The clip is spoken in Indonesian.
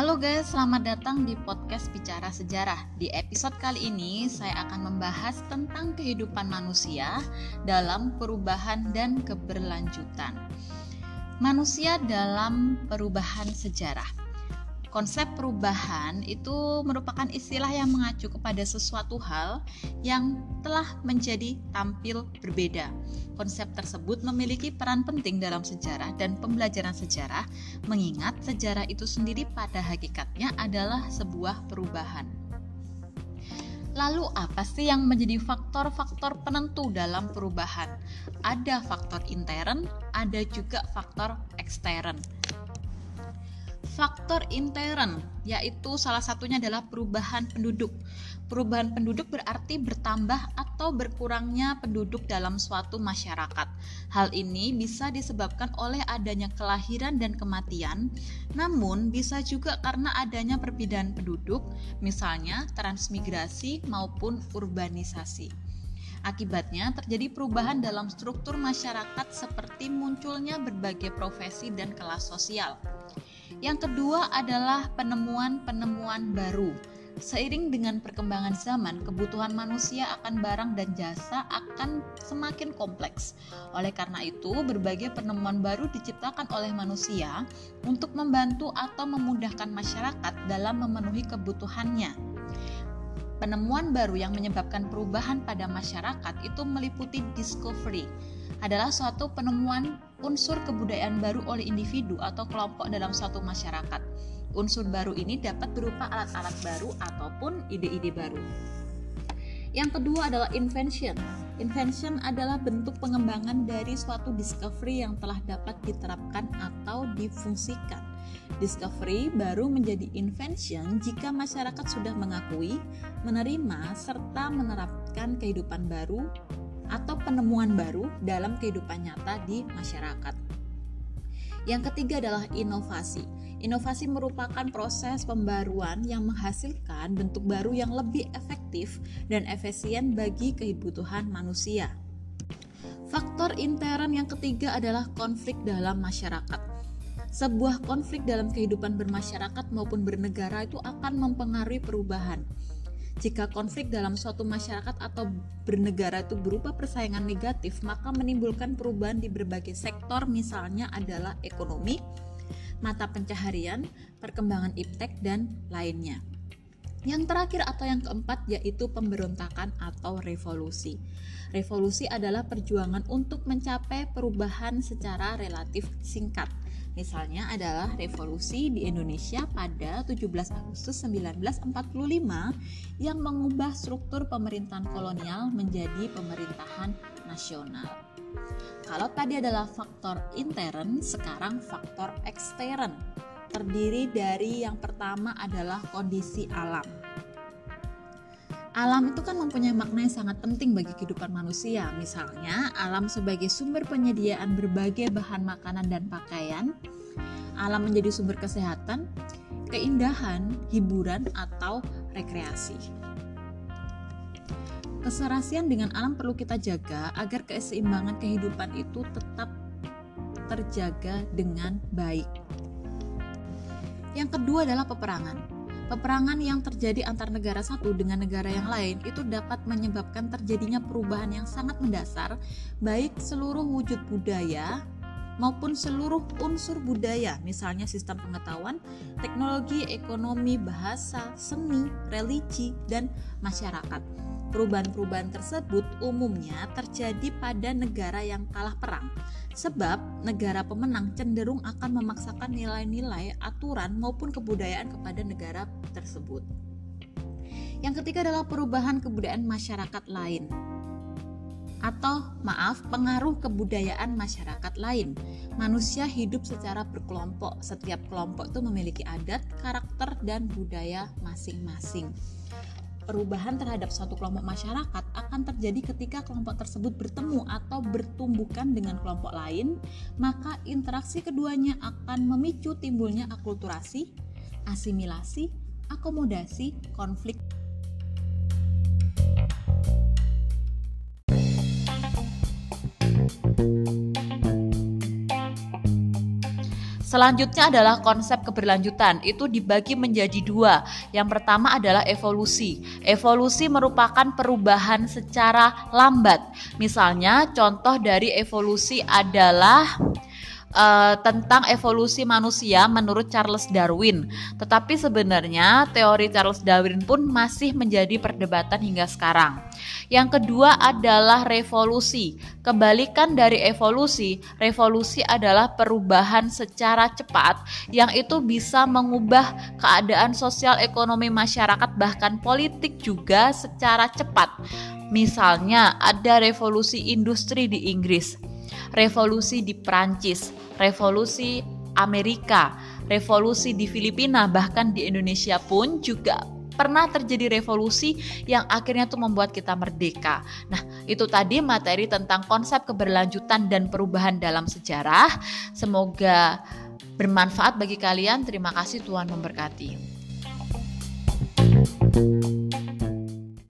Halo guys, selamat datang di podcast Bicara Sejarah. Di episode kali ini, saya akan membahas tentang kehidupan manusia dalam perubahan dan keberlanjutan. Manusia dalam perubahan sejarah. Konsep perubahan itu merupakan istilah yang mengacu kepada sesuatu hal yang telah menjadi tampil berbeda. Konsep tersebut memiliki peran penting dalam sejarah dan pembelajaran sejarah, mengingat sejarah itu sendiri pada hakikatnya adalah sebuah perubahan. Lalu apa sih yang menjadi faktor-faktor penentu dalam perubahan? Ada faktor intern, ada juga faktor ekstern. Faktor intern, yaitu salah satunya adalah perubahan penduduk. Perubahan penduduk berarti bertambah atau berkurangnya penduduk dalam suatu masyarakat. Hal ini bisa disebabkan oleh adanya kelahiran dan kematian, namun bisa juga karena adanya perpindahan penduduk, misalnya transmigrasi maupun urbanisasi. Akibatnya terjadi perubahan dalam struktur masyarakat seperti munculnya berbagai profesi dan kelas sosial. Yang kedua adalah penemuan-penemuan baru. Seiring dengan perkembangan zaman, kebutuhan manusia akan barang dan jasa akan semakin kompleks. Oleh karena itu, berbagai penemuan baru diciptakan oleh manusia untuk membantu atau memudahkan masyarakat dalam memenuhi kebutuhannya. Penemuan baru yang menyebabkan perubahan pada masyarakat itu meliputi discovery, adalah suatu penemuan unsur kebudayaan baru oleh individu atau kelompok dalam suatu masyarakat. Unsur baru ini dapat berupa alat-alat baru ataupun ide-ide baru. Yang kedua adalah invention. Invention adalah bentuk pengembangan dari suatu discovery yang telah dapat diterapkan atau difungsikan. Discovery baru menjadi invention jika masyarakat sudah mengakui, menerima, serta menerapkan kehidupan baru atau penemuan baru dalam kehidupan nyata di masyarakat. Yang ketiga adalah inovasi. Inovasi merupakan proses pembaruan yang menghasilkan bentuk baru yang lebih efektif dan efisien bagi kebutuhan manusia. Faktor intern yang ketiga adalah konflik dalam masyarakat. Sebuah konflik dalam kehidupan bermasyarakat maupun bernegara itu akan mempengaruhi perubahan jika konflik dalam suatu masyarakat atau bernegara itu berupa persaingan negatif, maka menimbulkan perubahan di berbagai sektor, misalnya adalah ekonomi, mata pencaharian, perkembangan iptek, dan lainnya. Yang terakhir atau yang keempat yaitu pemberontakan atau revolusi. Revolusi adalah perjuangan untuk mencapai perubahan secara relatif singkat Misalnya adalah revolusi di Indonesia pada 17 Agustus 1945 yang mengubah struktur pemerintahan kolonial menjadi pemerintahan nasional. Kalau tadi adalah faktor intern, sekarang faktor ekstern. Terdiri dari yang pertama adalah kondisi alam. Alam itu kan mempunyai makna yang sangat penting bagi kehidupan manusia. Misalnya, alam sebagai sumber penyediaan berbagai bahan makanan dan pakaian, alam menjadi sumber kesehatan, keindahan, hiburan, atau rekreasi. Keserasian dengan alam perlu kita jaga agar keseimbangan kehidupan itu tetap terjaga dengan baik. Yang kedua adalah peperangan. Peperangan yang terjadi antar negara satu dengan negara yang lain itu dapat menyebabkan terjadinya perubahan yang sangat mendasar, baik seluruh wujud budaya maupun seluruh unsur budaya, misalnya sistem pengetahuan, teknologi, ekonomi, bahasa, seni, religi, dan masyarakat. Perubahan-perubahan tersebut umumnya terjadi pada negara yang kalah perang, sebab negara pemenang cenderung akan memaksakan nilai-nilai, aturan, maupun kebudayaan kepada negara tersebut. Yang ketiga adalah perubahan kebudayaan masyarakat lain atau maaf pengaruh kebudayaan masyarakat lain. Manusia hidup secara berkelompok. Setiap kelompok itu memiliki adat, karakter dan budaya masing-masing perubahan terhadap suatu kelompok masyarakat akan terjadi ketika kelompok tersebut bertemu atau bertumbukan dengan kelompok lain, maka interaksi keduanya akan memicu timbulnya akulturasi, asimilasi, akomodasi, konflik Selanjutnya adalah konsep keberlanjutan. Itu dibagi menjadi dua. Yang pertama adalah evolusi. Evolusi merupakan perubahan secara lambat. Misalnya, contoh dari evolusi adalah uh, tentang evolusi manusia menurut Charles Darwin. Tetapi sebenarnya teori Charles Darwin pun masih menjadi perdebatan hingga sekarang. Yang kedua adalah revolusi. Kebalikan dari evolusi, revolusi adalah perubahan secara cepat yang itu bisa mengubah keadaan sosial ekonomi masyarakat bahkan politik juga secara cepat. Misalnya ada revolusi industri di Inggris revolusi di Prancis, revolusi Amerika, revolusi di Filipina, bahkan di Indonesia pun juga pernah terjadi revolusi yang akhirnya tuh membuat kita merdeka. Nah, itu tadi materi tentang konsep keberlanjutan dan perubahan dalam sejarah. Semoga bermanfaat bagi kalian. Terima kasih Tuhan memberkati.